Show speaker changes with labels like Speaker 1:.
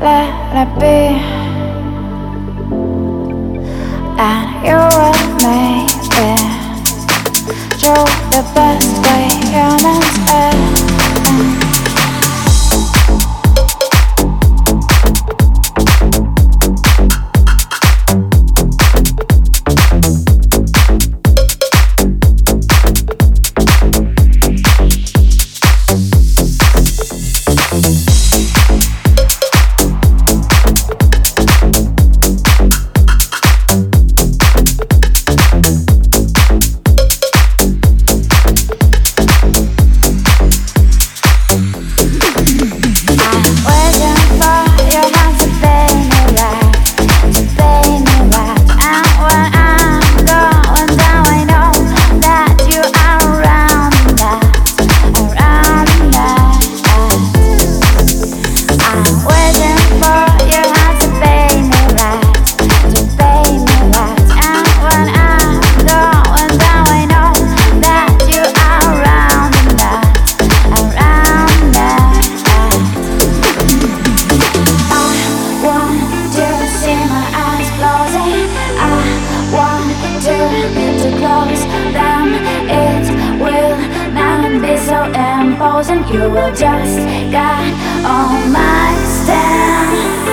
Speaker 1: Let it be. And you will make you will just guide on my steps.